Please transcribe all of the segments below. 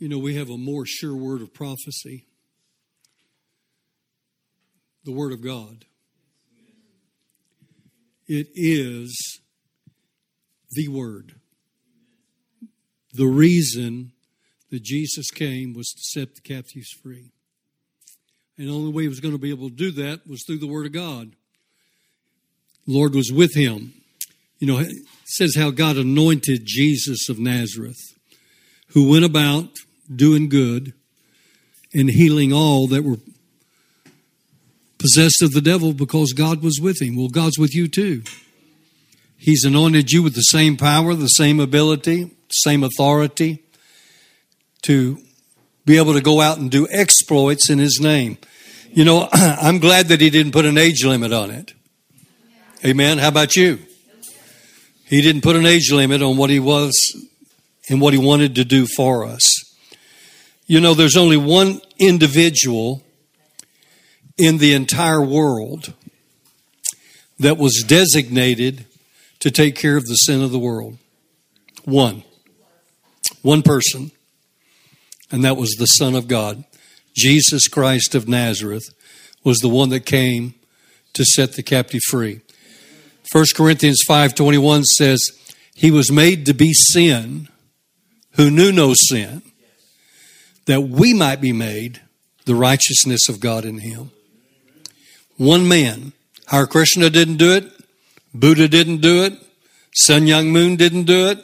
You know, we have a more sure word of prophecy the Word of God. It is the Word. The reason that Jesus came was to set the captives free. And the only way he was going to be able to do that was through the Word of God. Lord was with him. You know, it says how God anointed Jesus of Nazareth, who went about doing good and healing all that were possessed of the devil because God was with him. Well, God's with you too. He's anointed you with the same power, the same ability, same authority to be able to go out and do exploits in His name. You know, I'm glad that He didn't put an age limit on it. Amen. How about you? He didn't put an age limit on what He was and what He wanted to do for us. You know, there's only one individual in the entire world that was designated to take care of the sin of the world. One. One person. And that was the Son of God. Jesus Christ of Nazareth was the one that came to set the captive free. 1 Corinthians 5:21 says, "He was made to be sin who knew no sin, that we might be made the righteousness of God in him." One man. Hare Krishna didn't do it. Buddha didn't do it. Sun Myung Moon didn't do it.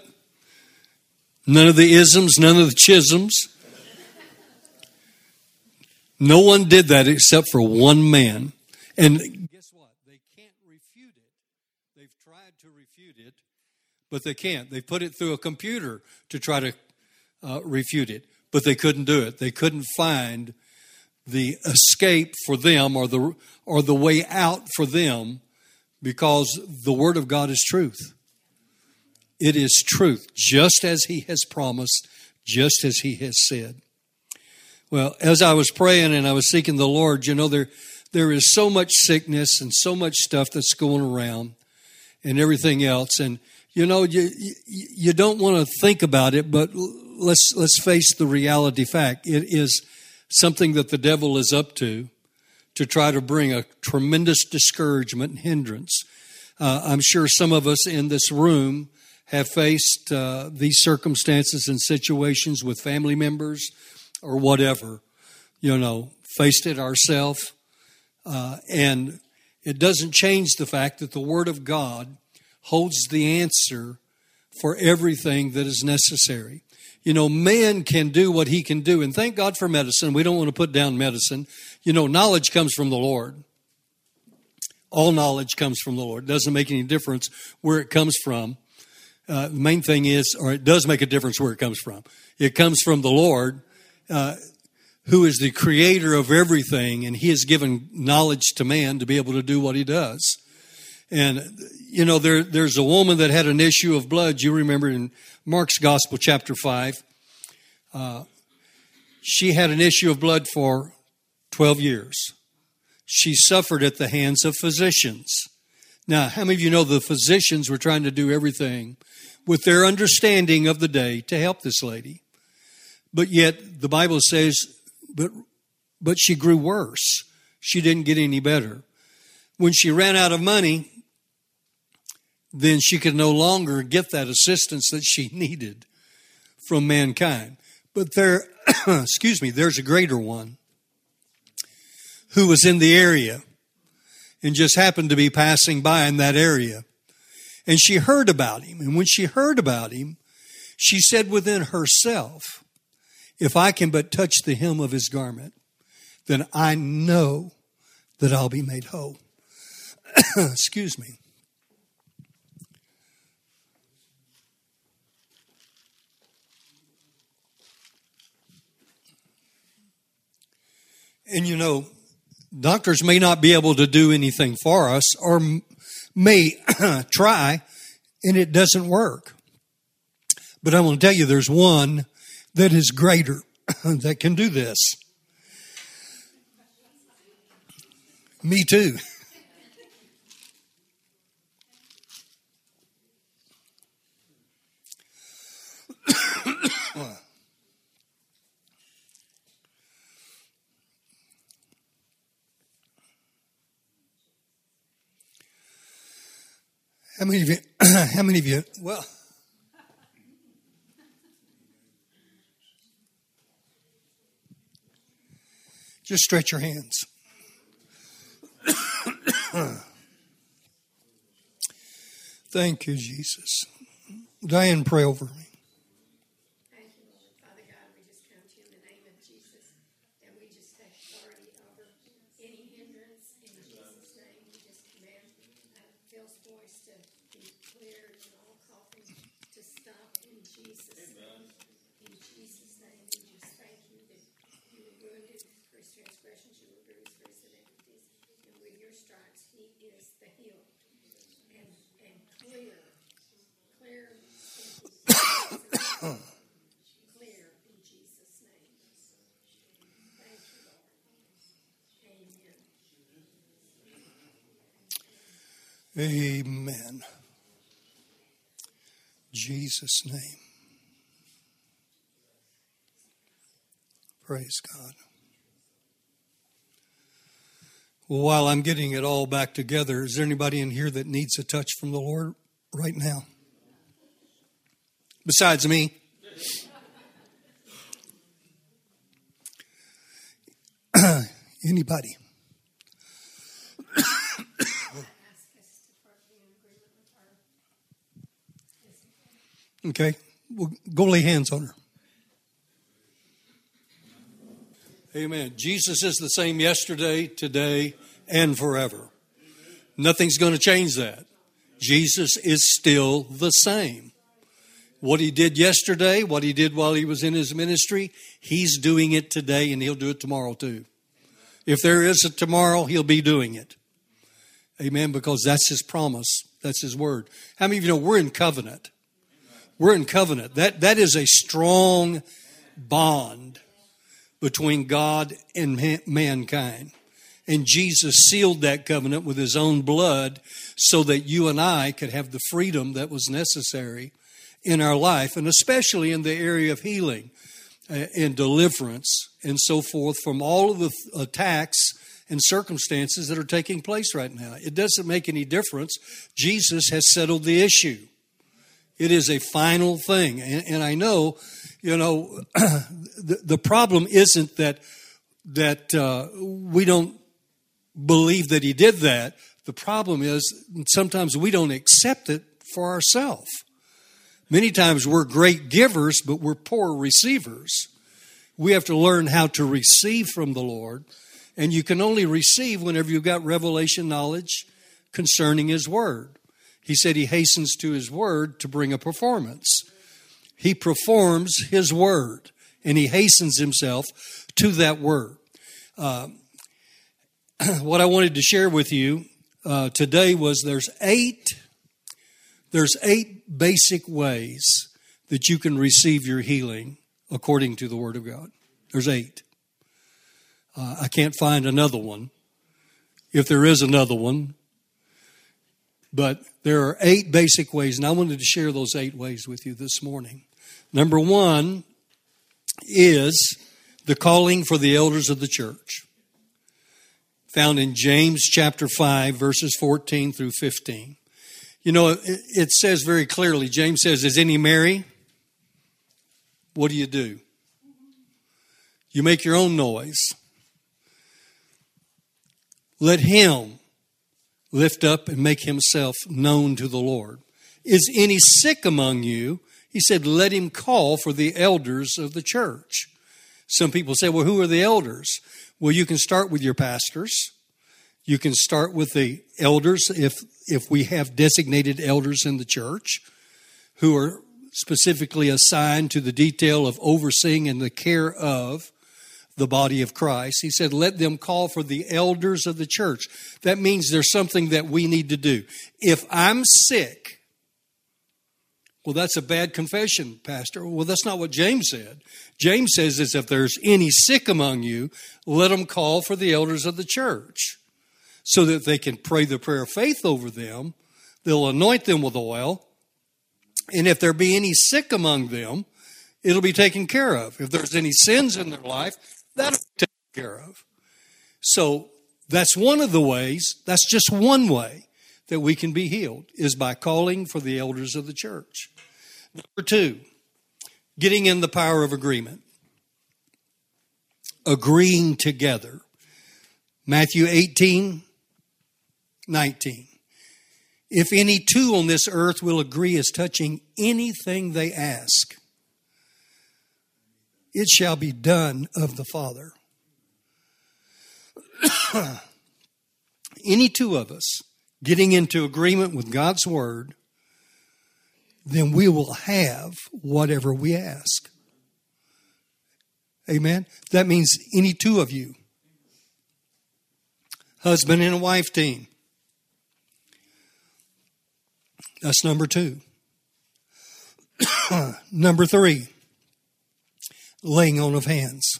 None of the isms, none of the chisms. No one did that except for one man. And guess what? They can't refute it. They've tried to refute it, but they can't. They put it through a computer to try to uh, refute it, but they couldn't do it. They couldn't find the escape for them or the or the way out for them because the word of God is truth. It is truth, just as he has promised, just as he has said. Well, as I was praying and I was seeking the Lord, you know, there there is so much sickness and so much stuff that's going around and everything else. And you know, you you don't want to think about it, but let's let's face the reality fact. It is something that the devil is up to to try to bring a tremendous discouragement and hindrance. Uh, I'm sure some of us in this room have faced uh, these circumstances and situations with family members or whatever, you know, faced it ourselves. Uh, and it doesn't change the fact that the Word of God holds the answer for everything that is necessary. You know, man can do what he can do. And thank God for medicine. We don't want to put down medicine. You know, knowledge comes from the Lord. All knowledge comes from the Lord. It doesn't make any difference where it comes from. Uh, the main thing is, or it does make a difference where it comes from. It comes from the Lord, uh, who is the creator of everything, and He has given knowledge to man to be able to do what He does. And you know, there, there's a woman that had an issue of blood. You remember in Mark's Gospel, chapter 5. Uh, she had an issue of blood for 12 years. She suffered at the hands of physicians. Now, how many of you know the physicians were trying to do everything with their understanding of the day to help this lady? But yet, the Bible says, but, but she grew worse. She didn't get any better. When she ran out of money, then she could no longer get that assistance that she needed from mankind. But there, excuse me, there's a greater one who was in the area and just happened to be passing by in that area. And she heard about him. And when she heard about him, she said within herself, If I can but touch the hem of his garment, then I know that I'll be made whole. Excuse me. And you know, doctors may not be able to do anything for us or may try and it doesn't work. But I want to tell you there's one that is greater that can do this. Me too. How many of you? How many of you? Well, just stretch your hands. Thank you, Jesus. Diane, pray over me. Amen. Jesus' name. Praise God. Well, while I'm getting it all back together, is there anybody in here that needs a touch from the Lord right now? Besides me? anybody? Okay? Well, go lay hands on her. Amen. Jesus is the same yesterday, today, and forever. Nothing's going to change that. Jesus is still the same. What he did yesterday, what he did while he was in his ministry, he's doing it today and he'll do it tomorrow too. If there is a tomorrow, he'll be doing it. Amen. Because that's his promise. That's his word. How many of you know we're in covenant? We're in covenant. That, that is a strong bond between God and mankind. And Jesus sealed that covenant with his own blood so that you and I could have the freedom that was necessary in our life, and especially in the area of healing uh, and deliverance and so forth from all of the attacks and circumstances that are taking place right now. It doesn't make any difference. Jesus has settled the issue. It is a final thing. And, and I know, you know, the, the problem isn't that that uh, we don't believe that he did that. The problem is sometimes we don't accept it for ourselves. Many times we're great givers, but we're poor receivers. We have to learn how to receive from the Lord. And you can only receive whenever you've got revelation knowledge concerning His Word. He said he hastens to his word to bring a performance. He performs his word and he hastens himself to that word. Uh, what I wanted to share with you uh, today was there's eight there's eight basic ways that you can receive your healing according to the Word of God. There's eight. Uh, I can't find another one. If there is another one, but there are eight basic ways, and I wanted to share those eight ways with you this morning. Number one is the calling for the elders of the church, found in James chapter 5, verses 14 through 15. You know, it, says very clearly, James says, Is any merry? What do you do? You make your own noise. Let him lift up and make himself known to the Lord. Is any sick among you? He said, let him call for the elders of the church. Some people say, well, who are the elders? Well, you can start with your pastors. You can start with the elders if, if we have designated elders in the church who are specifically assigned to the detail of overseeing and the care of the body of Christ. He said, let them call for the elders of the church. That means there's something that we need to do. If I'm sick, well, that's a bad confession, Pastor. Well, that's not what James said. James says is if there's any sick among you, let them call for the elders of the church so that they can pray the prayer of faith over them. They'll anoint them with oil. And if there be any sick among them, it'll be taken care of. If there's any sins in their life, That'll be taken care of. So that's one of the ways. That's just one way that we can be healed is by calling for the elders of the church. Number two, getting in the power of agreement, agreeing together. Matthew 18, 19. If any two on this earth will agree as touching anything they ask, it shall be done of the Father. any two of us getting into agreement with God's Word, then we will have whatever we ask. Amen. That means any two of you, husband and wife team. That's number two. number three, laying on of hands.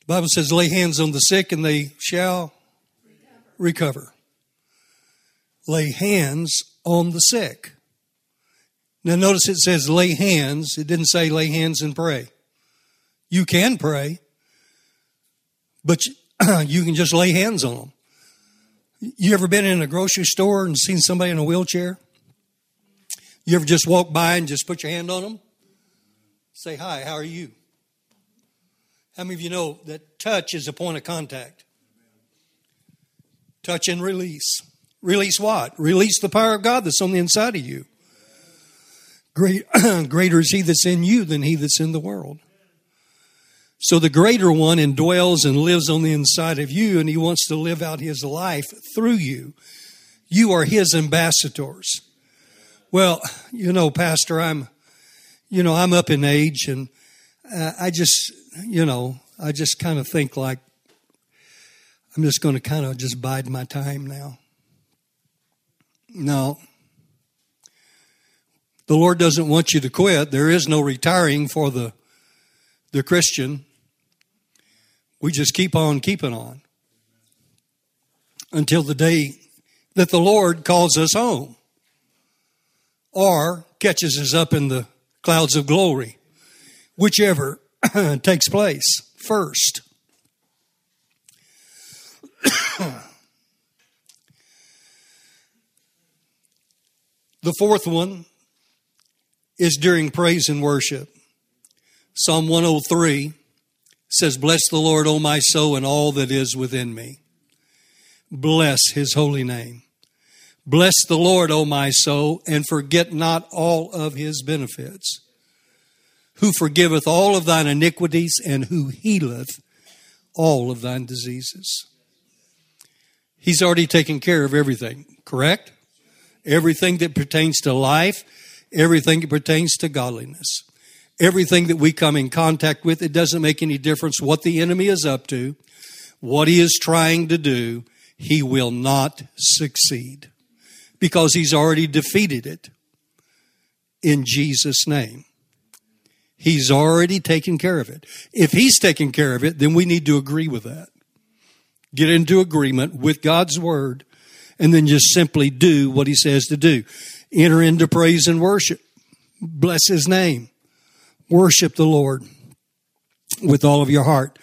The Bible says, lay hands on the sick and they shall recover. Lay hands on the sick. Now, notice it says lay hands. It didn't say lay hands and pray. You can pray, but you can just lay hands on them. You ever been in a grocery store and seen somebody in a wheelchair? You ever just walk by and just put your hand on them? Say, Hi, how are you? How many of you know that touch is a point of contact? Touch and release. Release what? Release the power of God that's on the inside of you. Great, greater is He that's in you than He that's in the world. So the greater one indwells and lives on the inside of you, and He wants to live out His life through you. You are His ambassadors. Well, you know, Pastor, I'm, you know, I'm up in age, and uh, I just, you know, I just kind of think like I'm just going to kind of just bide my time now. No, the Lord doesn't want you to quit. There is no retiring for the, the Christian. We just keep on keeping on until the day that the Lord calls us home or catches us up in the clouds of glory, whichever takes place first. the fourth one is during praise and worship. Psalm 103 says, Bless the Lord, O my soul, and all that is within me. Bless his holy name. Bless the Lord, O my soul, and forget not all of his benefits, who forgiveth all of thine iniquities and who healeth all of thine diseases. He's already taken care of everything, correct? Everything that pertains to life everything that pertains to godliness. Everything that we come in contact with, it doesn't make any difference what the enemy is up to, what he is trying to do, he will not succeed because he's already defeated it in Jesus' name. He's already taken care of it. If he's taken care of it, then we need to agree with that. Get into agreement with God's word and then just simply do what he says to do. Enter into praise and worship. Bless his name. Worship the Lord with all of your heart.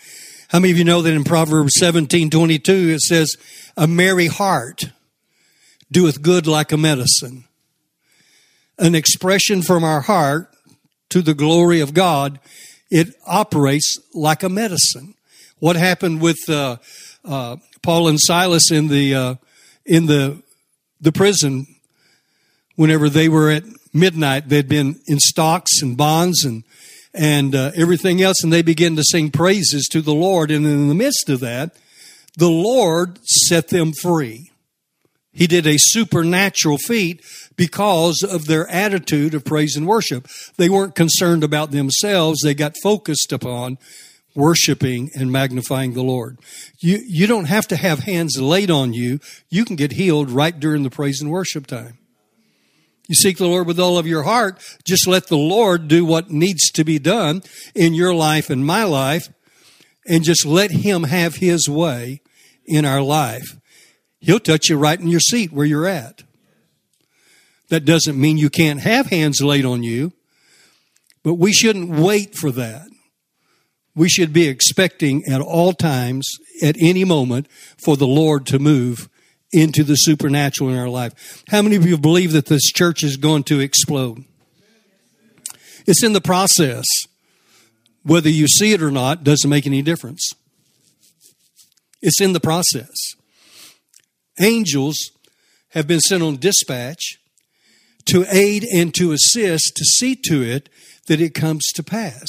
How many of you know that in Proverbs 17 22 it says, A merry heart doeth good like a medicine. An expression from our heart to the glory of God, it operates like a medicine. What happened with uh, uh, Paul and Silas in the uh, in the the prison whenever they were at midnight, they'd been in stocks and bonds and and uh, everything else, and they began to sing praises to the Lord. And in the midst of that, the Lord set them free. He did a supernatural feat because of their attitude of praise and worship. They weren't concerned about themselves. They got focused upon worshiping and magnifying the Lord. You, you don't have to have hands laid on you. You can get healed right during the praise and worship time. You seek the Lord with all of your heart. Just let the Lord do what needs to be done in your life and my life, and just let Him have His way in our life. He'll touch you right in your seat where you're at. That doesn't mean you can't have hands laid on you, but we shouldn't wait for that. We should be expecting at all times, at any moment, for the Lord to move into the supernatural in our life. How many of you believe that this church is going to explode? It's in the process. Whether you see it or not doesn't make any difference. It's in the process. Angels have been sent on dispatch to aid and to assist to see to it that it comes to pass.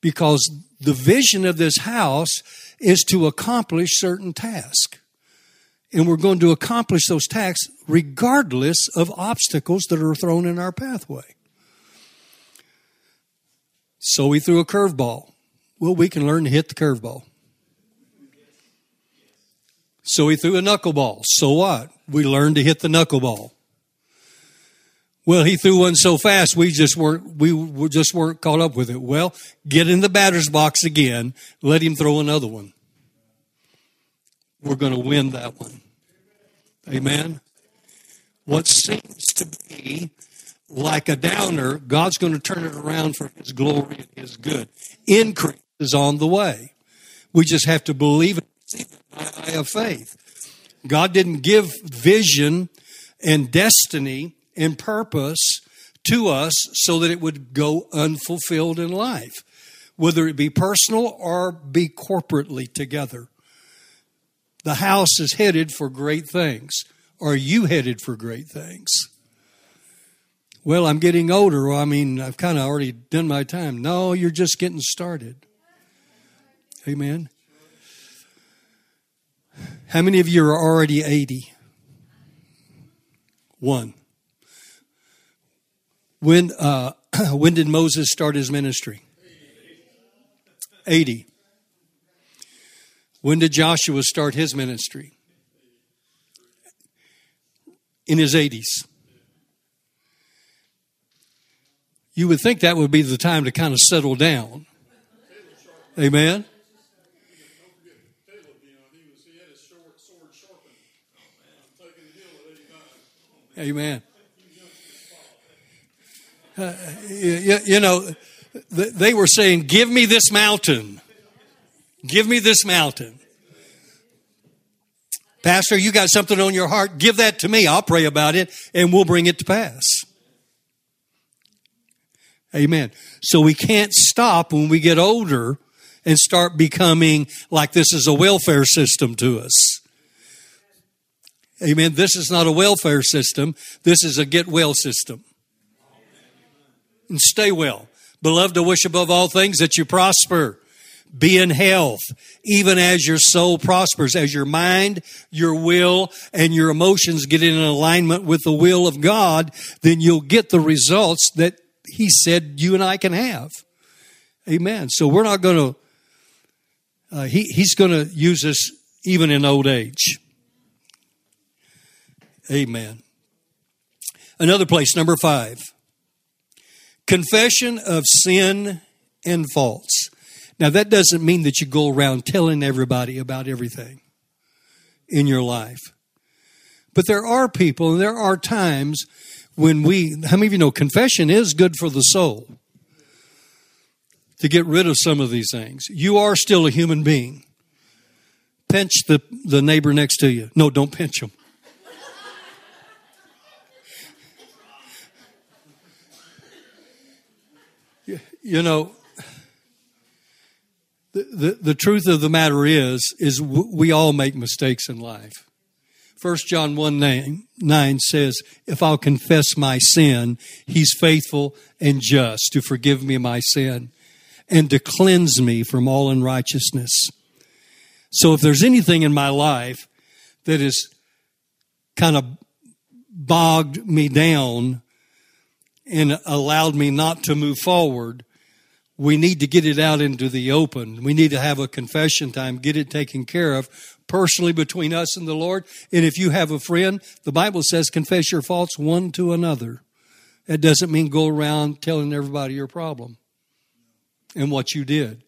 Because the vision of this house is to accomplish certain tasks. And we're going to accomplish those tasks regardless of obstacles that are thrown in our pathway. So we threw a curveball. Well, we can learn to hit the curveball. So he threw a knuckleball. So what? We learned to hit the knuckleball. Well, he threw one so fast we just weren't we just weren't caught up with it. Well, get in the batter's box again. Let him throw another one. We're going to win that one. Amen. What seems to be like a downer, God's going to turn it around for His glory and His good. Increase is on the way. We just have to believe it eye of faith. God didn't give vision and destiny and purpose to us so that it would go unfulfilled in life, whether it be personal or be corporately together. The house is headed for great things. Are you headed for great things? Well, I'm getting older. I mean, I've kind of already done my time. No, you're just getting started. Amen. How many of you are already 80? One. When, uh, when did Moses start his ministry? 80. When did Joshua start his ministry? In his 80s. You would think that would be the time to kind of settle down. Amen. Amen. Uh, you, you know, they were saying, Give me this mountain. Give me this mountain. Pastor, you got something on your heart? Give that to me. I'll pray about it and we'll bring it to pass. Amen. So we can't stop when we get older and start becoming like this is a welfare system to us. Amen. This is not a welfare system. This is a get well system. And stay well. Beloved, I wish above all things that you prosper, be in health, even as your soul prospers, as your mind, your will, and your emotions get in alignment with the will of God, then you'll get the results that He said you and I can have. Amen. So we're not going to, uh, he, He's going to use us even in old age. Amen. Another place, number five confession of sin and faults. Now, that doesn't mean that you go around telling everybody about everything in your life. But there are people and there are times when we, how many of you know confession is good for the soul to get rid of some of these things? You are still a human being. Pinch the, the neighbor next to you. No, don't pinch them. You know, the, the, the, truth of the matter is, is we all make mistakes in life. First John 1 9, 9 says, If I'll confess my sin, he's faithful and just to forgive me my sin and to cleanse me from all unrighteousness. So if there's anything in my life that has kind of bogged me down and allowed me not to move forward, we need to get it out into the open. We need to have a confession time, get it taken care of personally between us and the Lord. And if you have a friend, the Bible says confess your faults one to another. That doesn't mean go around telling everybody your problem and what you did.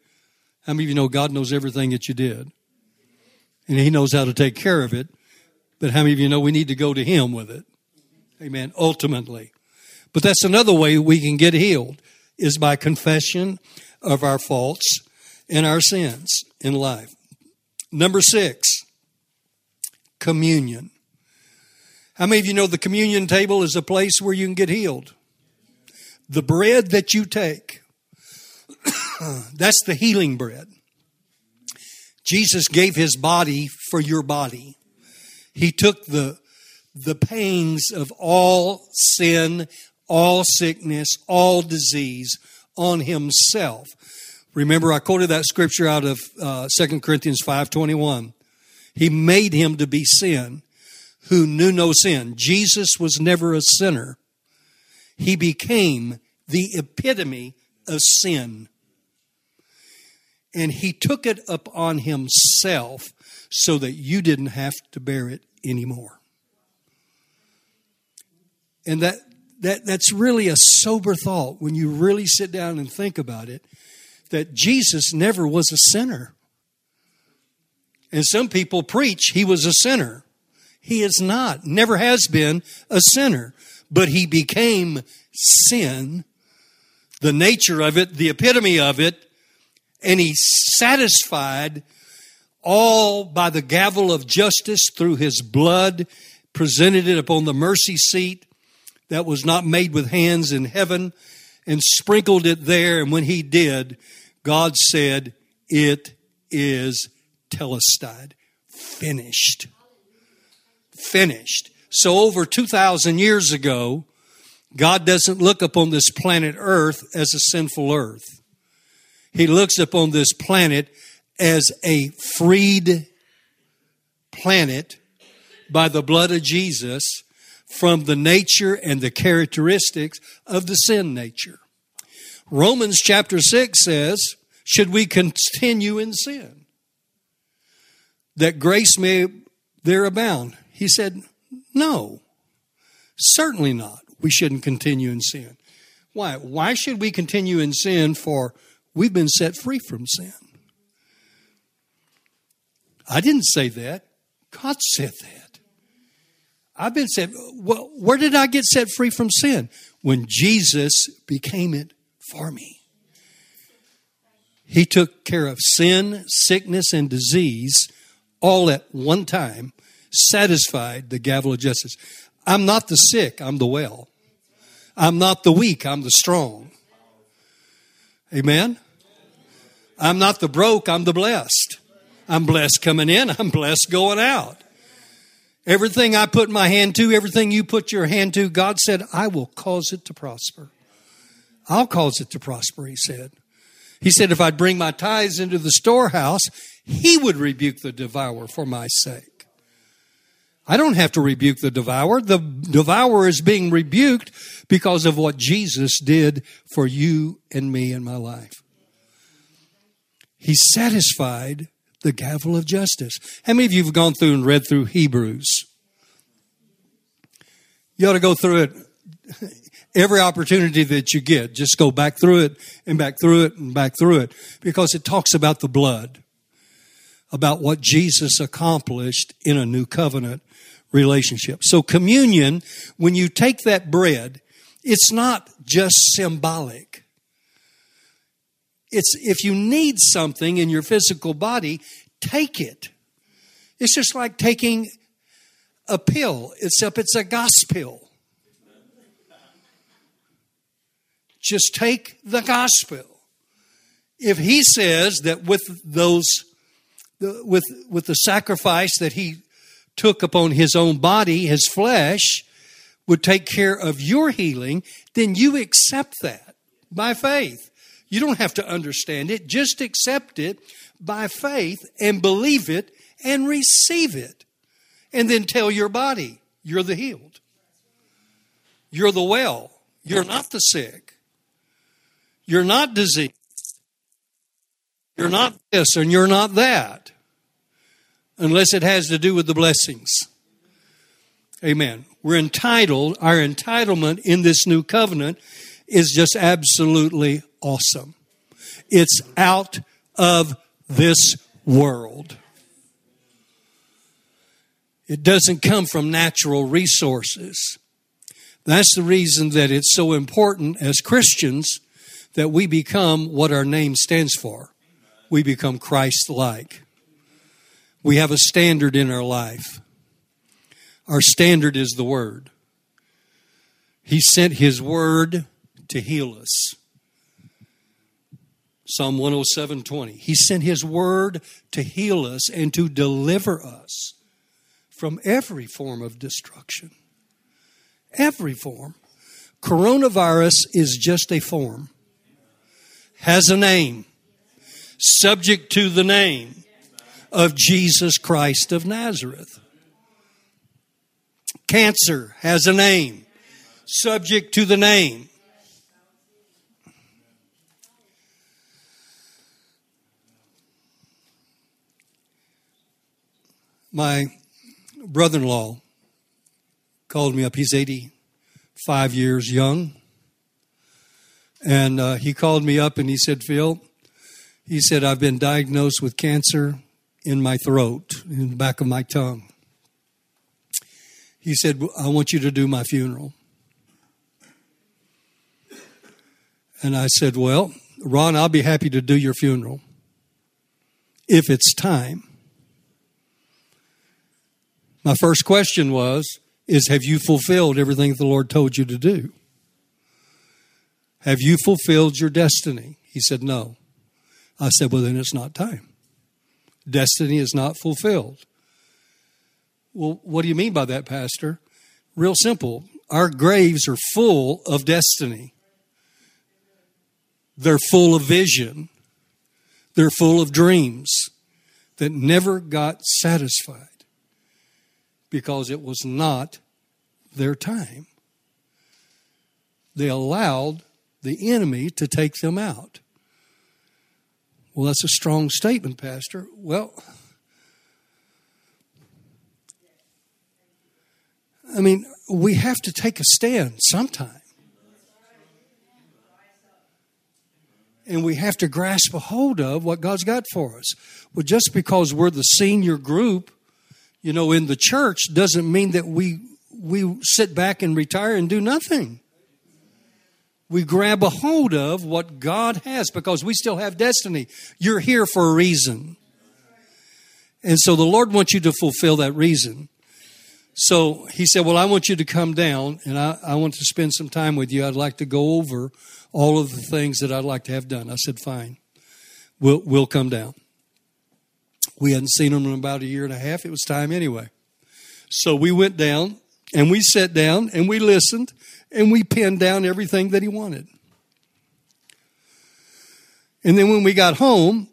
How many of you know God knows everything that you did? And He knows how to take care of it. But how many of you know we need to go to Him with it? Amen. Ultimately. But that's another way we can get healed is by confession of our faults and our sins in life. Number six, communion. How many of you know the communion table is a place where you can get healed? The bread that you take, that's the healing bread. Jesus gave his body for your body. He took the, the pains of all sin, all sickness, all disease on himself. Remember, I quoted that scripture out of uh, 2 Corinthians 5.21. He made him to be sin who knew no sin. Jesus was never a sinner. He became the epitome of sin. And he took it upon himself so that you didn't have to bear it anymore. And that, that, that's really a sober thought when you really sit down and think about it that Jesus never was a sinner. And some people preach he was a sinner. He is not, never has been a sinner, but he became sin, the nature of it, the epitome of it, and he satisfied all by the gavel of justice through his blood, presented it upon the mercy seat that was not made with hands in heaven, and sprinkled it there. And when he did, God said, It is telestai, finished finished. So, over 2,000 years ago, God doesn't look upon this planet Earth as a sinful earth. He looks upon this planet as a freed planet by the blood of Jesus from the nature and the characteristics of the sin nature. Romans chapter 6 says, Should we continue in sin? That grace may there abound. He said, No, certainly not. We shouldn't continue in sin. Why? Why should we continue in sin for we've been set free from sin? I didn't say that. God said that. I've been set. Well, where did I get set free from sin? When Jesus became it for me. He took care of sin, sickness, and disease all at one time satisfied the gavel of justice. I'm not the sick, I'm the well. I'm not the weak, I'm the strong. Amen? I'm not the broke, I'm the blessed. I'm blessed coming in, I'm blessed going out. Everything I put my hand to, everything you put your hand to, God said, I will cause it to prosper. I'll cause it to prosper, he said. He said, if I'd bring my tithes into the storehouse, he would rebuke the devourer for my sake. I don't have to rebuke the devourer. The devourer is being rebuked because of what Jesus did for you and me in my life. He satisfied the gavel of justice. How many of you have gone through and read through Hebrews? You ought to go through it every opportunity that you get. Just go back through it and back through it and back through it because it talks about the blood, about what Jesus accomplished in a new covenant relationship. So communion, when you take that bread, it's not just symbolic. It's if you need something in your physical body, take it. It's just like taking a pill, except it's a gospel. Just take the gospel. If he says that with those with with the sacrifice that he took upon his own body, his flesh, would take care of your healing, then you accept that by faith. You don't have to understand it, just accept it by faith and believe it and receive it. And then tell your body, you're the healed. You're the well. You're not the sick. You're not diseased. You're not this and you're not that unless it has to do with the blessings. Amen. We're entitled, our entitlement in this new covenant is just absolutely awesome. It's out of this world. It doesn't come from natural resources. That's the reason that it's so important as Christians that we become what our name stands for. We become Christ like. We have a standard in our life. Our standard is the Word. He sent His Word to heal us. Psalm 107:20. He sent His Word to heal us and to deliver us from every form of destruction. Every form. Coronavirus is just a form, has a name, subject to the name of Jesus Christ of Nazareth. Cancer has a name, subject to the name. My brother in law called me up. He's 85 years young. And uh, he called me up and he said, Phil, he said, I've been diagnosed with cancer in my throat, in the back of my tongue. He said, I want you to do my funeral. And I said, Well, Ron, I'll be happy to do your funeral if it's time. My first question was, is have you fulfilled everything the Lord told you to do? Have you fulfilled your destiny? He said, No. I said, Well, then it's not time. Destiny is not fulfilled. Well, what do you mean by that, Pastor? Real simple. Our graves are full of destiny, they're full of vision, they're full of dreams that never got satisfied because it was not their time. They allowed the enemy to take them out. Well, that's a strong statement, Pastor. Well, I mean, we have to take a stand sometime. And we have to grasp a hold of what God's got for us. Well, just because we're the senior group, you know, in the church doesn't mean that we we sit back and retire and do nothing. We grab a hold of what God has because we still have destiny. You're here for a reason. And so the Lord wants you to fulfill that reason. So he said, Well, I want you to come down and I, I want to spend some time with you. I'd like to go over all of the things that I'd like to have done. I said, Fine. We'll, we'll come down. We hadn't seen him in about a year and a half. It was time anyway. So we went down and we sat down and we listened and we pinned down everything that he wanted. And then when we got home,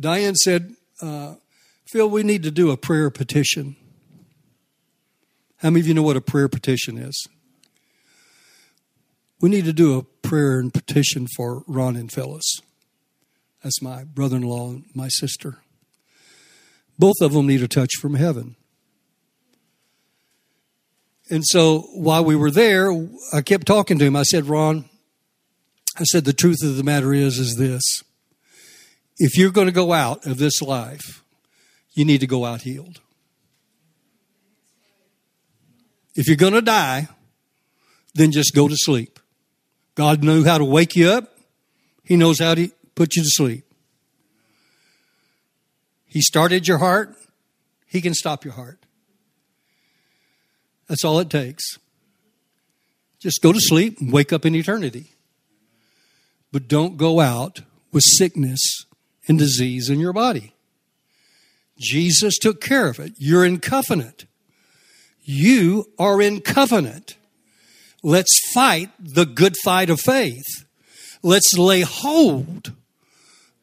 Diane said, uh, Phil, we need to do a prayer petition. How many of you know what a prayer petition is? We need to do a prayer and petition for Ron and Phyllis. That's my brother in law and my sister. Both of them need a touch from heaven. And so while we were there, I kept talking to him. I said, Ron, I said, the truth of the matter is, is this. If you're going to go out of this life, you need to go out healed. If you're going to die, then just go to sleep. God knew how to wake you up. He knows how to put you to sleep. He started your heart. He can stop your heart. That's all it takes. Just go to sleep and wake up in eternity. But don't go out with sickness and disease in your body. Jesus took care of it. You're in covenant. You are in covenant. Let's fight the good fight of faith. Let's lay hold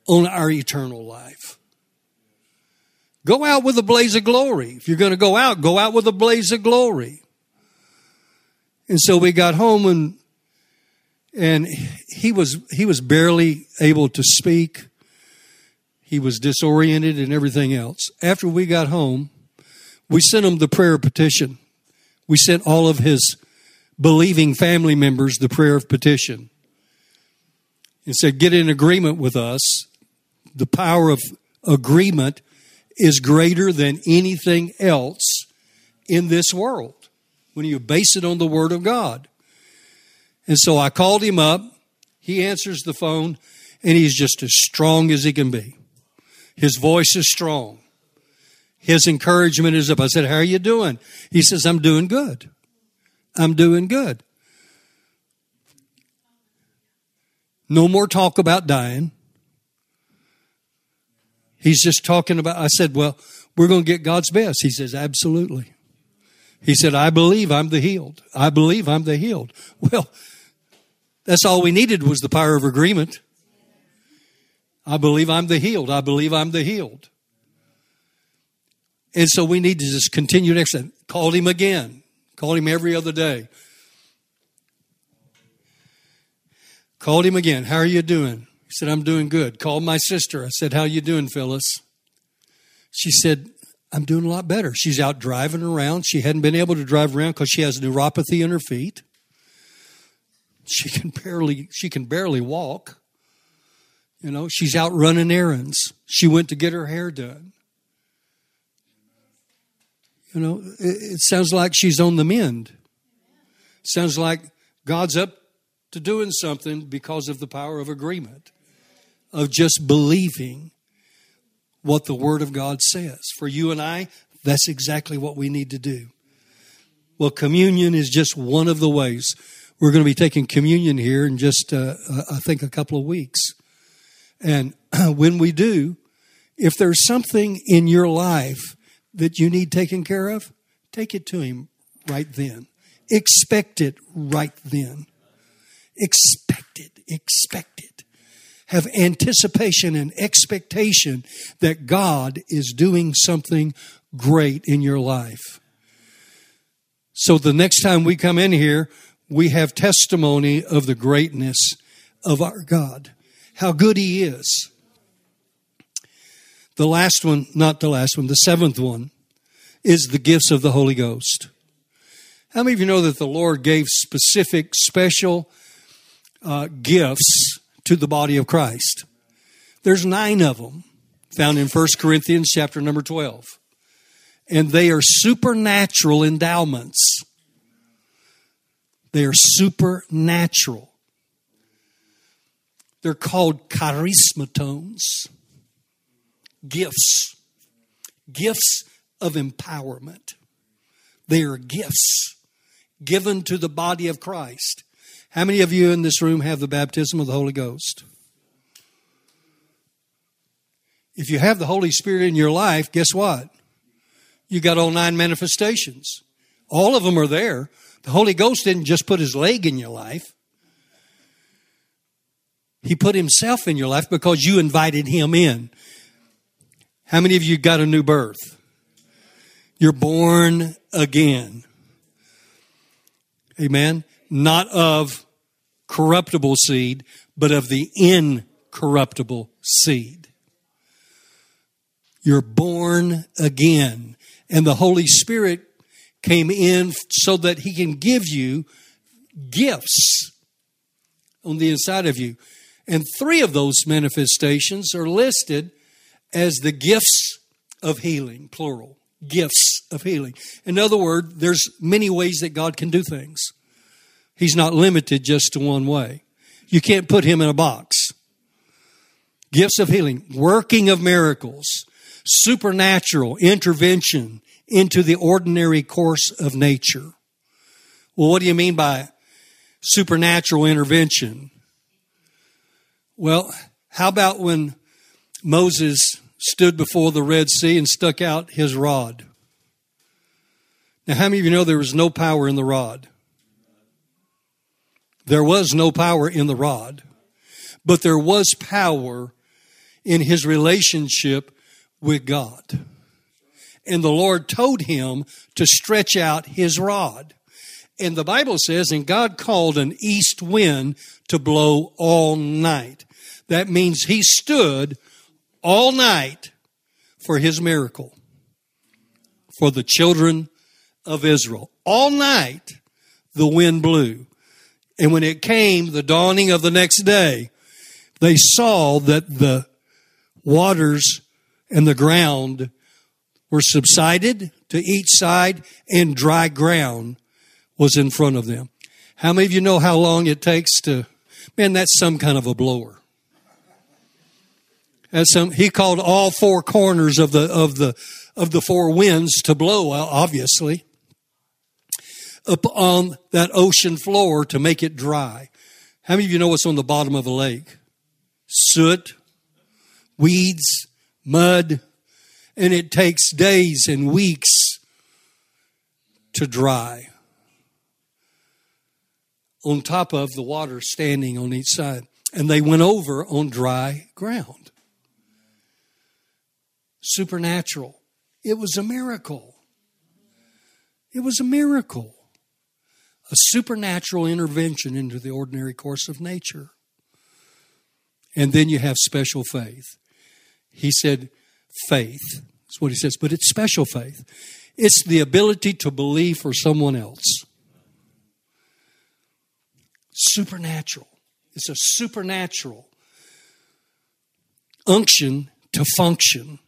on our eternal life. Go out with a blaze of glory. If you're going to go out, go out with a blaze of glory. And so we got home and and he was he was barely able to speak. He was disoriented and everything else. After we got home, we sent him the prayer petition. We sent all of his believing family members the prayer of petition. And said, get in agreement with us. The power of agreement is greater than anything else in this world when you base it on the Word of God. And so I called him up. He answers the phone, and he's just as strong as he can be. His voice is strong. his encouragement is up. I said, How are you doing? He says, I'm doing good. I'm doing good. No more talk about dying. He's just talking about, I said, Well, we're going to get God's best. He says, Absolutely. He said, I believe I'm the healed. I believe I'm the healed. Well, that's all we needed was the power of agreement. I believe I'm the healed. I believe I'm the healed. And so we need to just continue next time. Called him again. Called him every other day. Called him again. How are you doing? Said, I'm doing good. Called my sister. I said, How you doing, Phyllis? She said, I'm doing a lot better. She's out driving around. She hadn't been able to drive around because she has neuropathy in her feet. She can barely she can barely walk. You know, she's out running errands. She went to get her hair done. You know, it, it sounds like she's on the mend. sounds like God's up to doing something because of the power of agreement, of just believing what the Word of God says. For you and I, that's exactly what we need to do. Well, communion is just one of the ways. We're going to be taking communion here in just, uh, I think, a couple of weeks. And when we do, if there's something in your life that you need taken care of, take it to Him right then. Expect it right then. Expect it. Expect it. Have anticipation and expectation that God is doing something great in your life. So the next time we come in here, we have testimony of the greatness of our God, how good He is. The last one, not the last one, the seventh one, is the gifts of the Holy Ghost. How many of you know that the Lord gave specific, special uh, gifts to the body of Christ? There's nine of them found in 1 Corinthians chapter number 12. And they are supernatural endowments. They are supernatural. They're called charismatones gifts, gifts of empowerment. They are gifts given to the body of Christ. How many of you in this room have the baptism of the Holy Ghost? If you have the Holy Spirit in your life, guess what? You got all nine manifestations. All of them are there. The Holy Ghost didn't just put his leg in your life. He put himself in your life because you invited him in. How many of you got a new birth? You're born again. Amen. Not of corruptible seed, but of the incorruptible seed. You're born again. And the Holy Spirit came in so that He can give you gifts on the inside of you. And three of those manifestations are listed as the gifts of healing, plural. Gifts of healing. In other words, there's many ways that God can do things. He's not limited just to one way. You can't put him in a box. Gifts of healing, working of miracles, supernatural intervention into the ordinary course of nature. Well, what do you mean by supernatural intervention? Well, how about when Moses stood before the Red Sea and stuck out his rod. Now, how many of you know there was no power in the rod? There was no power in the rod, but there was power in his relationship with God. And the Lord told him to stretch out his rod. And the Bible says, and God called an east wind to blow all night. That means he stood all night for his miracle for the children of Israel. All night the wind blew. And when it came, the dawning of the next day, they saw that the waters and the ground were subsided to each side and dry ground was in front of them. How many of you know how long it takes to, man, that's some kind of a blower. As some, he called all four corners of the of the of the four winds to blow, obviously, upon that ocean floor to make it dry. How many of you know what's on the bottom of a lake? Soot, weeds, mud, and it takes days and weeks to dry. On top of the water standing on each side. And they went over on dry ground. Supernatural. It was a miracle. It was a miracle. A supernatural intervention into the ordinary course of nature. And then you have special faith. He said, faith. That's what he says, but it's special faith. It's the ability to believe for someone else. Supernatural. It's a supernatural unction to function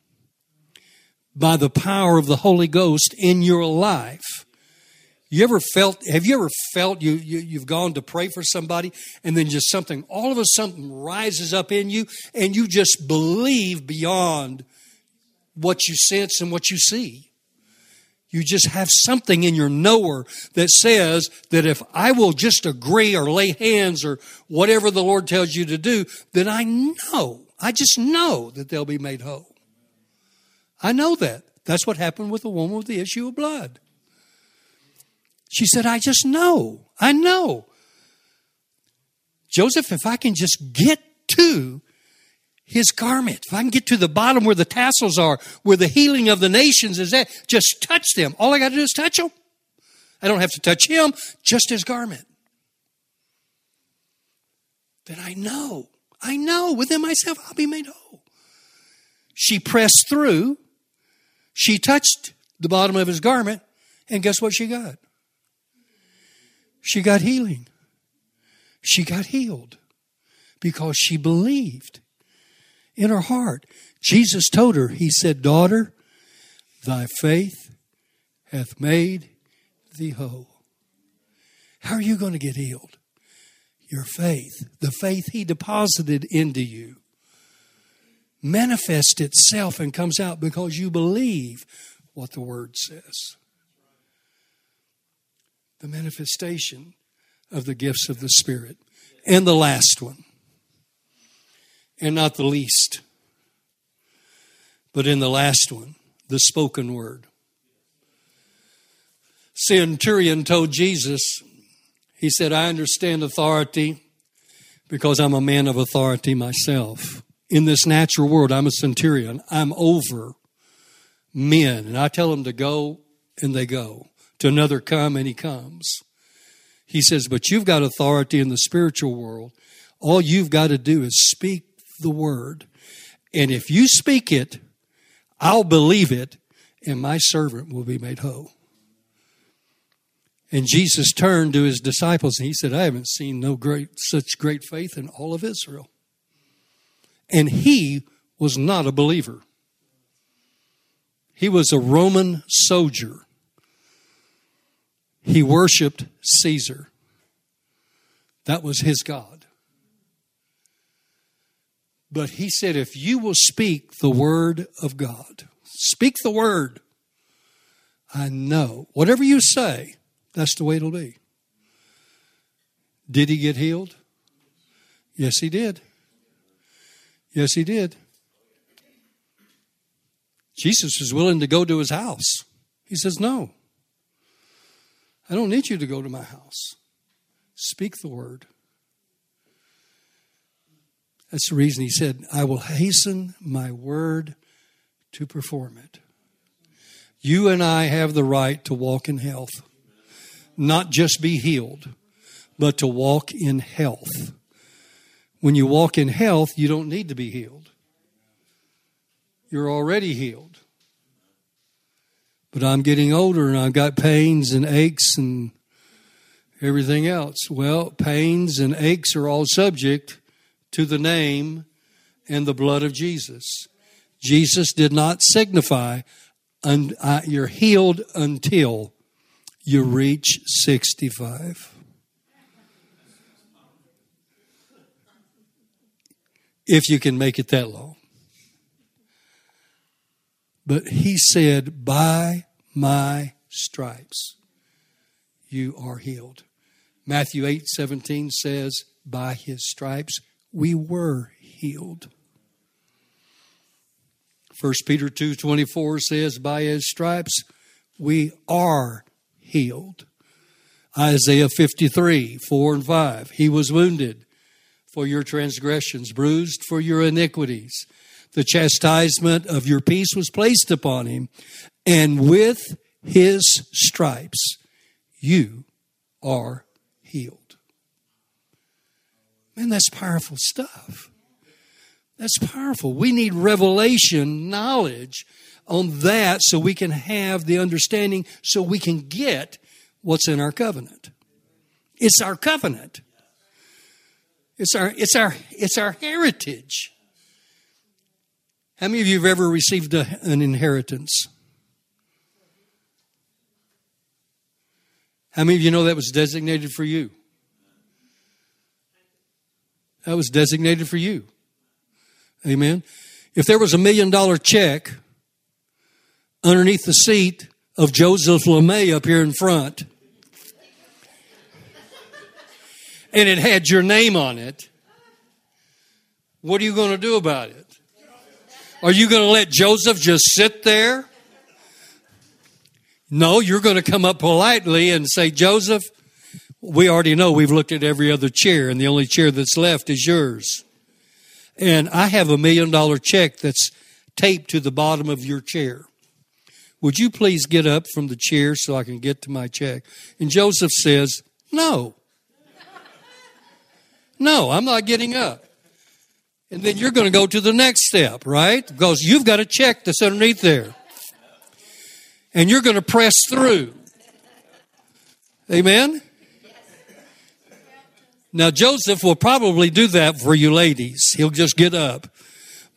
by the power of the Holy Ghost in your life. You ever felt, have you ever felt you, you, you've gone to pray for somebody and then just something, all of a sudden rises up in you and you just believe beyond what you sense and what you see? You just have something in your knower that says that if I will just agree or lay hands or whatever the Lord tells you to do, then I know, I just know that they'll be made whole. I know that. That's what happened with the woman with the issue of blood. She said, I just know. I know. Joseph, if I can just get to his garment, if I can get to the bottom where the tassels are, where the healing of the nations is at, just touch them. All I got to do is touch them. I don't have to touch him, just his garment. Then I know, I know within myself I'll be made whole. She pressed through, she touched the bottom of his garment, and guess what she got? She got healing. She got healed because she believed in her heart. Jesus told her, He said, Daughter, thy faith hath made thee whole. How are you going to get healed? Your faith, the faith He deposited into you, manifests itself and comes out because you believe what the Word says the manifestation of the gifts of the Spirit. And the last one, and not the least, but in the last one, the spoken word. Centurion told Jesus, he said, I understand authority because I'm a man of authority myself. In this natural world, I'm a centurion. I'm over men. And I tell them to go, and they go to another come and he comes. He says, but you've got authority in the spiritual world. All you've got to do is speak the word. And if you speak it, I'll believe it, and my servant will be made whole. And Jesus turned to his disciples and he said, I haven't seen no great such great faith in all of Israel. And he was not a believer. He was a Roman soldier he worshiped Caesar. That was his God. But he said, if you will speak the word of God, speak the word, I know. Whatever you say, that's the way it'll be. Did he get healed? Yes, he did. Yes, he did. Jesus was willing to go to his house. He says, No. I don't need you to go to my house. Speak the word. That's the reason he said, I will hasten my word to perform it. You and I have the right to walk in health, not just be healed, but to walk in health. When you walk in health, you don't need to be healed. You're already healed. But I'm getting older and I've got pains and aches and everything else. Well, pains and aches are all subject to the name and the blood of Jesus. Jesus did not signify uh, you're healed until you reach 65. If you can make it that long. But he said, By my stripes you are healed. Matthew 8 17 says, By his stripes we were healed. 1 Peter 2 24 says, By his stripes we are healed. Isaiah 53 4 and 5. He was wounded for your transgressions, bruised for your iniquities. The chastisement of your peace was placed upon him, and with his stripes you are healed. Man, that's powerful stuff. That's powerful. We need revelation, knowledge on that so we can have the understanding so we can get what's in our covenant. It's our covenant. It's our it's our it's our heritage. How many of you have ever received a, an inheritance? How many of you know that was designated for you? That was designated for you. Amen. If there was a million dollar check underneath the seat of Joseph LeMay up here in front, and it had your name on it, what are you going to do about it? Are you going to let Joseph just sit there? No, you're going to come up politely and say, Joseph, we already know we've looked at every other chair, and the only chair that's left is yours. And I have a million dollar check that's taped to the bottom of your chair. Would you please get up from the chair so I can get to my check? And Joseph says, No. No, I'm not getting up. And then you're going to go to the next step, right? Because you've got a check that's underneath there. And you're going to press through. Amen? Now, Joseph will probably do that for you ladies. He'll just get up.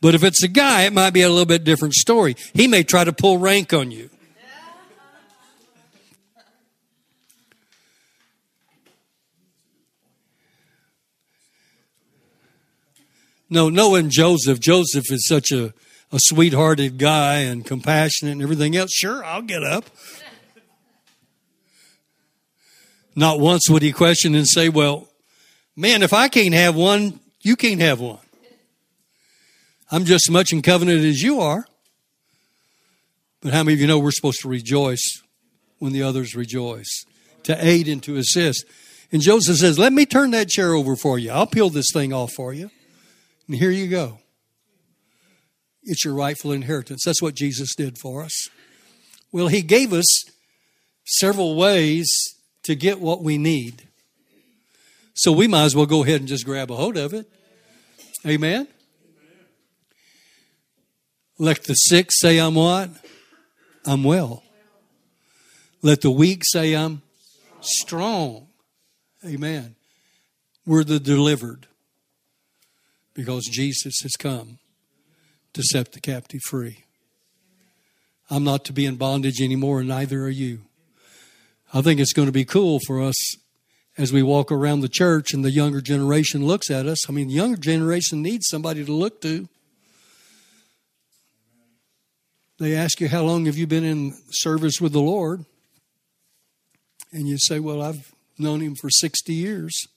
But if it's a guy, it might be a little bit different story. He may try to pull rank on you. No, knowing Joseph, Joseph is such a, a sweethearted guy and compassionate and everything else. Sure, I'll get up. Not once would he question and say, Well, man, if I can't have one, you can't have one. I'm just as much in covenant as you are. But how many of you know we're supposed to rejoice when the others rejoice, to aid and to assist? And Joseph says, Let me turn that chair over for you. I'll peel this thing off for you. And here you go. It's your rightful inheritance. That's what Jesus did for us. Well, He gave us several ways to get what we need. So we might as well go ahead and just grab a hold of it. Amen. Let the sick say, I'm what? I'm well. Let the weak say, I'm strong. Amen. We're the delivered because Jesus has come to set the captive free. I'm not to be in bondage anymore, and neither are you. I think it's going to be cool for us as we walk around the church and the younger generation looks at us. I mean, the younger generation needs somebody to look to. They ask you, How long have you been in service with the Lord? And you say, Well, I've known him for 60 years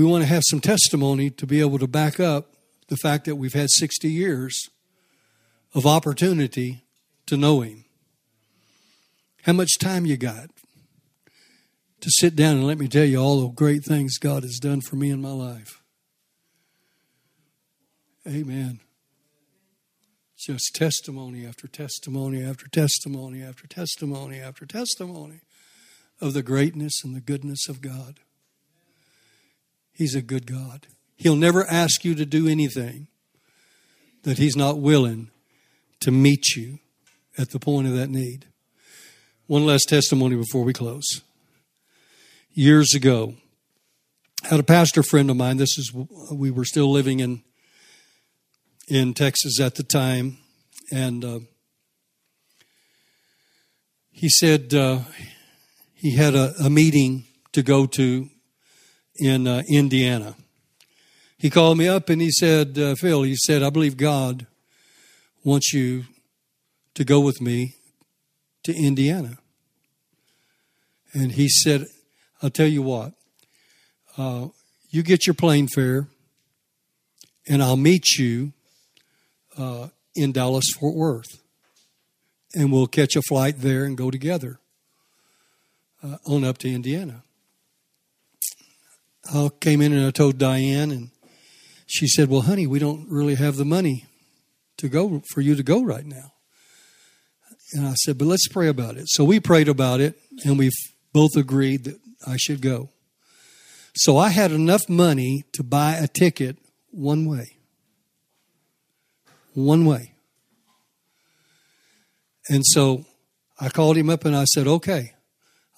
we want to have some testimony to be able to back up the fact that we've had 60 years of opportunity to know Him. How much time you got to sit down and let me tell you all the great things God has done for me in my life? Amen. Just testimony after testimony after testimony after testimony after testimony of the greatness and the goodness of God. He's a good God. He'll never ask you to do anything that He's not willing to meet you at the point of that need. One last testimony before we close. Years ago, I had a pastor friend of mine. This is we were still living in in Texas at the time, and uh, he said uh, he had a, a meeting to go to in uh, Indiana. He called me up and he said, uh, Phil, he said, I believe God wants you to go with me to Indiana. And he said, I'll tell you what, uh, you get your plane fare, and I'll meet you uh, in Dallas, Fort Worth. And we'll catch a flight there and go together uh, on up to Indiana. I came in and I told Diane, and she said, Well, honey, we don't really have the money to go for you to go right now. And I said, But let's pray about it. So we prayed about it, and we both agreed that I should go. So I had enough money to buy a ticket one way. One way. And so I called him up and I said, Okay.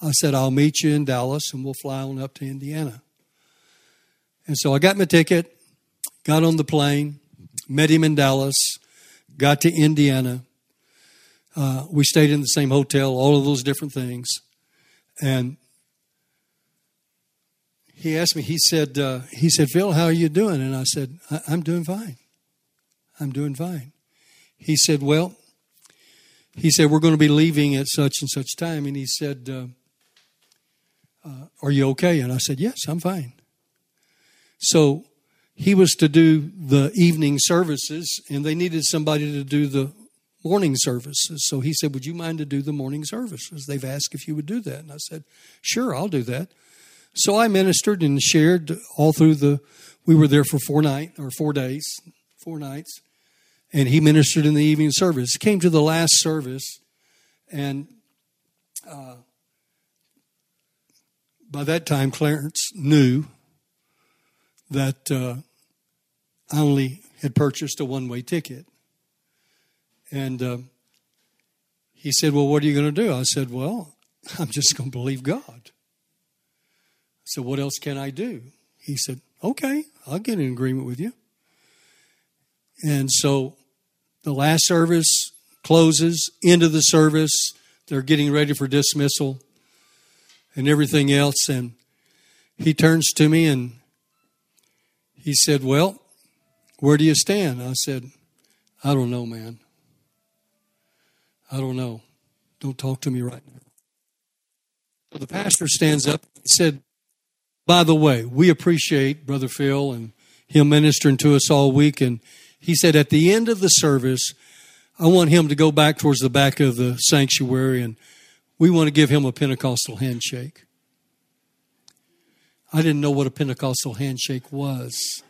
I said, I'll meet you in Dallas and we'll fly on up to Indiana. And so I got my ticket, got on the plane, met him in Dallas, got to Indiana. Uh, we stayed in the same hotel, all of those different things. And he asked me, he said, uh, he said, Phil, how are you doing? And I said, I- am doing fine. I'm doing fine. He said, well, he said, we're going to be leaving at such and such time. And he said, uh, uh, are you okay? And I said, yes, I'm fine. So he was to do the evening services, and they needed somebody to do the morning services. So he said, Would you mind to do the morning services? They've asked if you would do that. And I said, Sure, I'll do that. So I ministered and shared all through the, we were there for four nights or four days, four nights. And he ministered in the evening service. Came to the last service, and uh, by that time, Clarence knew that uh, I only had purchased a one way ticket. And uh, he said, Well, what are you going to do? I said, Well, I'm just going to believe God. I said, What else can I do? He said, Okay, I'll get in agreement with you. And so the last service closes, into the service, they're getting ready for dismissal and everything else. And he turns to me and he said, Well, where do you stand? I said, I don't know, man. I don't know. Don't talk to me right now. So the pastor stands up and said, By the way, we appreciate Brother Phil and him ministering to us all week. And he said, At the end of the service, I want him to go back towards the back of the sanctuary and we want to give him a Pentecostal handshake. I didn't know what a Pentecostal handshake was.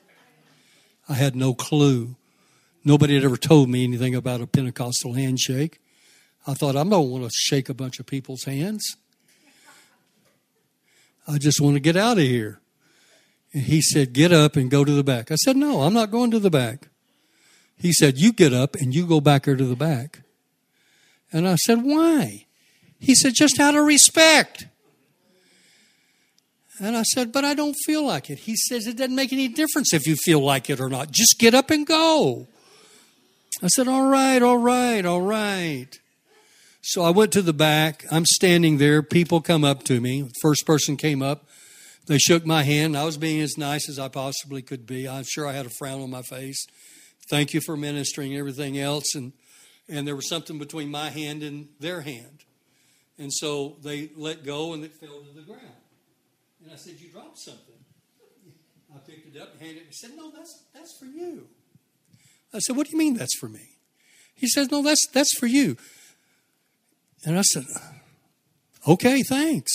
I had no clue. Nobody had ever told me anything about a Pentecostal handshake. I thought, I don't want to shake a bunch of people's hands. I just want to get out of here. And he said, Get up and go to the back. I said, No, I'm not going to the back. He said, You get up and you go back there to the back. And I said, Why? He said, Just out of respect. And I said, But I don't feel like it. He says, It doesn't make any difference if you feel like it or not. Just get up and go. I said, All right, all right, all right. So I went to the back. I'm standing there. People come up to me. First person came up. They shook my hand. I was being as nice as I possibly could be. I'm sure I had a frown on my face. Thank you for ministering, everything else. And, and there was something between my hand and their hand. And so they let go and it fell to the ground. I said, You dropped something. I picked it up and handed it. He said, No, that's, that's for you. I said, What do you mean that's for me? He says, No, that's, that's for you. And I said, okay, thanks.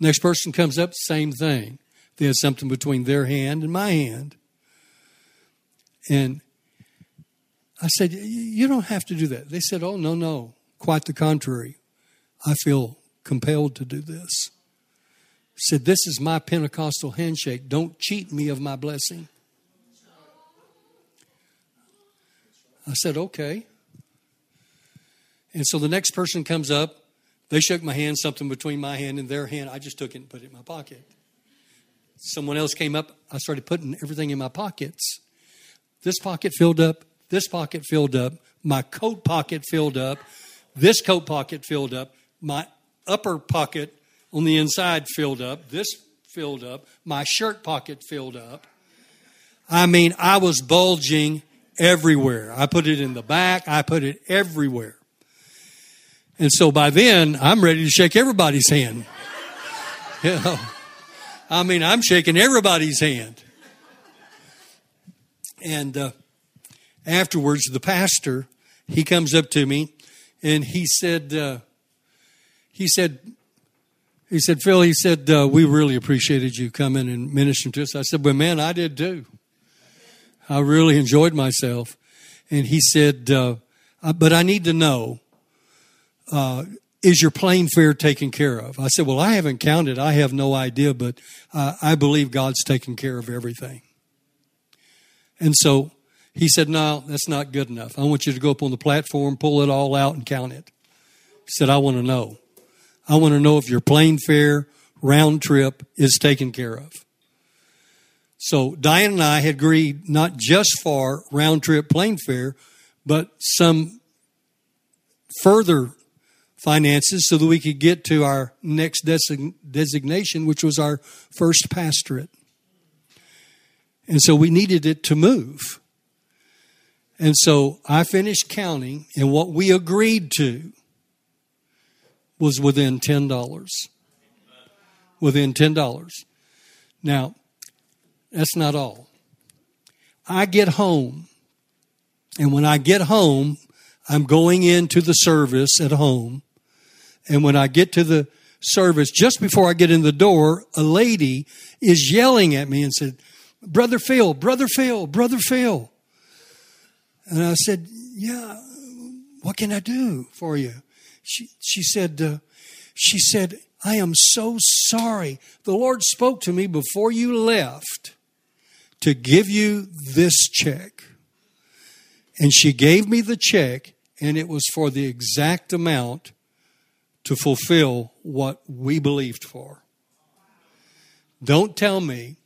Next person comes up, same thing. They had something between their hand and my hand. And I said, You don't have to do that. They said, Oh, no, no. Quite the contrary. I feel compelled to do this. Said, This is my Pentecostal handshake. Don't cheat me of my blessing. I said, Okay. And so the next person comes up. They shook my hand, something between my hand and their hand. I just took it and put it in my pocket. Someone else came up. I started putting everything in my pockets. This pocket filled up. This pocket filled up. My coat pocket filled up. This coat pocket filled up. My upper pocket on the inside filled up. This filled up. My shirt pocket filled up. I mean, I was bulging everywhere. I put it in the back. I put it everywhere. And so by then, I'm ready to shake everybody's hand. You know, I mean, I'm shaking everybody's hand. And uh, afterwards, the pastor he comes up to me and he said, uh, he said, he said, Phil, he said, uh, we really appreciated you coming and ministering to us. I said, well, man, I did too. I really enjoyed myself. And he said, uh, but I need to know, uh, is your plane fare taken care of? I said, well, I haven't counted. I have no idea, but I believe God's taken care of everything. And so he said, no, that's not good enough. I want you to go up on the platform, pull it all out and count it. He said, I want to know. I want to know if your plane fare round trip is taken care of. So Diane and I had agreed not just for round trip plane fare, but some further finances so that we could get to our next designation, which was our first pastorate. And so we needed it to move. And so I finished counting, and what we agreed to was within $10. Within $10. Now, that's not all. I get home, and when I get home, I'm going into the service at home. And when I get to the service, just before I get in the door, a lady is yelling at me and said, Brother Phil, Brother Phil, Brother Phil. And I said, Yeah, what can I do for you? She, said, uh, she said, I am so sorry. The Lord spoke to me before you left to give you this check. And she gave me the check, and it was for the exact amount to fulfill what we believed for. Don't tell me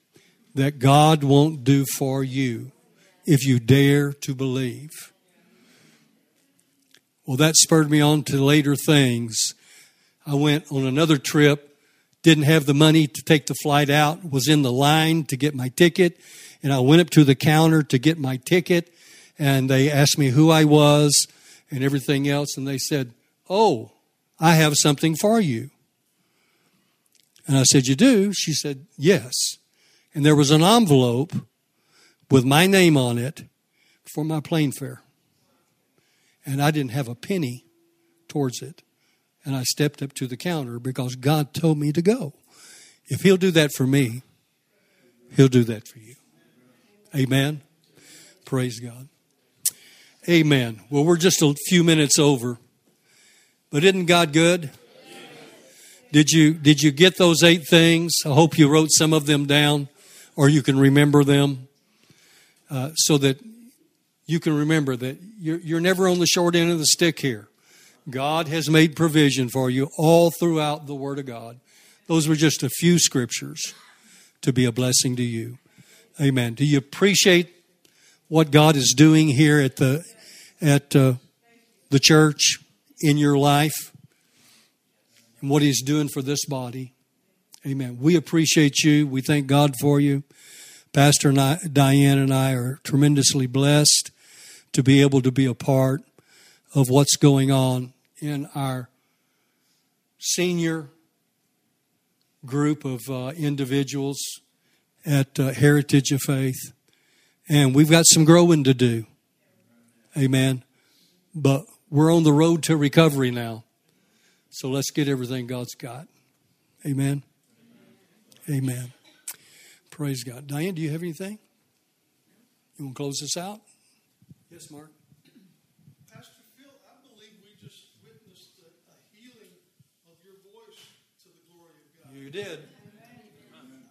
that God won't do for you if you dare to believe. Well, that spurred me on to later things. I went on another trip, didn't have the money to take the flight out, was in the line to get my ticket, and I went up to the counter to get my ticket, and they asked me who I was and everything else, and they said, Oh, I have something for you. And I said, You do? She said, Yes. And there was an envelope with my name on it for my plane fare. And I didn't have a penny towards it. And I stepped up to the counter because God told me to go. If He'll do that for me, He'll do that for you. Amen. Praise God. Amen. Well, we're just a few minutes over. But isn't God good? Did you did you get those eight things? I hope you wrote some of them down or you can remember them uh, so that you can remember that you're, you're never on the short end of the stick here. God has made provision for you all throughout the Word of God. Those were just a few scriptures to be a blessing to you. Amen. Do you appreciate what God is doing here at the at uh, the church in your life and what He's doing for this body? Amen. We appreciate you. We thank God for you. Pastor and I, Diane and I are tremendously blessed to be able to be a part of what's going on in our senior group of uh, individuals at uh, Heritage of Faith. And we've got some growing to do. Amen. But we're on the road to recovery now. So let's get everything God's got. Amen. Amen. Praise God. Diane, do you have anything? You want to close this out? Yes, Mark. Pastor Phil, I believe we just witnessed a, a healing of your voice to the glory of God. You did.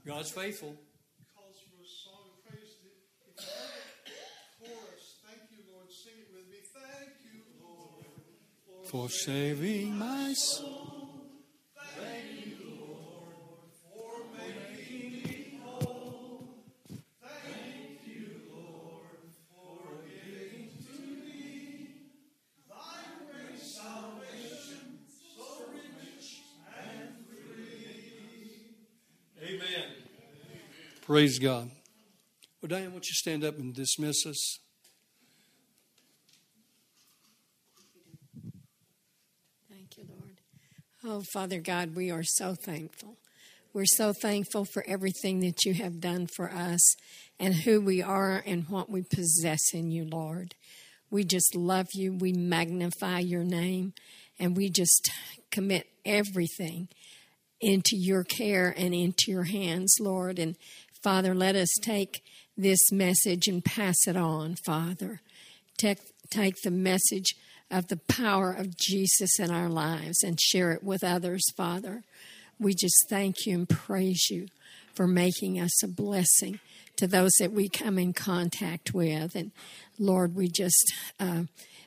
God's faithful. Calls for a song of praise. Chorus, thank you, Lord. Sing it with me. Thank you, Lord, for, for saving my soul. Praise God. Well, Diane, won't you stand up and dismiss us? Thank you, Lord. Oh, Father God, we are so thankful. We're so thankful for everything that you have done for us and who we are and what we possess in you, Lord. We just love you. We magnify your name and we just commit everything into your care and into your hands, Lord. And Father, let us take this message and pass it on, Father. Take, take the message of the power of Jesus in our lives and share it with others, Father. We just thank you and praise you for making us a blessing to those that we come in contact with. And Lord, we just uh,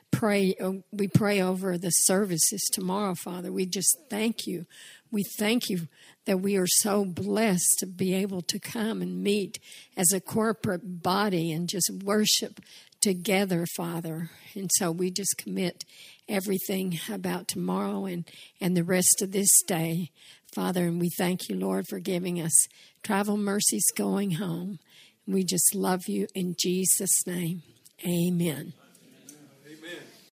pray, uh, we pray over the services tomorrow, Father. We just thank you. We thank you that we are so blessed to be able to come and meet as a corporate body and just worship together, Father. And so we just commit everything about tomorrow and, and the rest of this day, Father. And we thank you, Lord, for giving us travel mercies going home. We just love you in Jesus' name. Amen.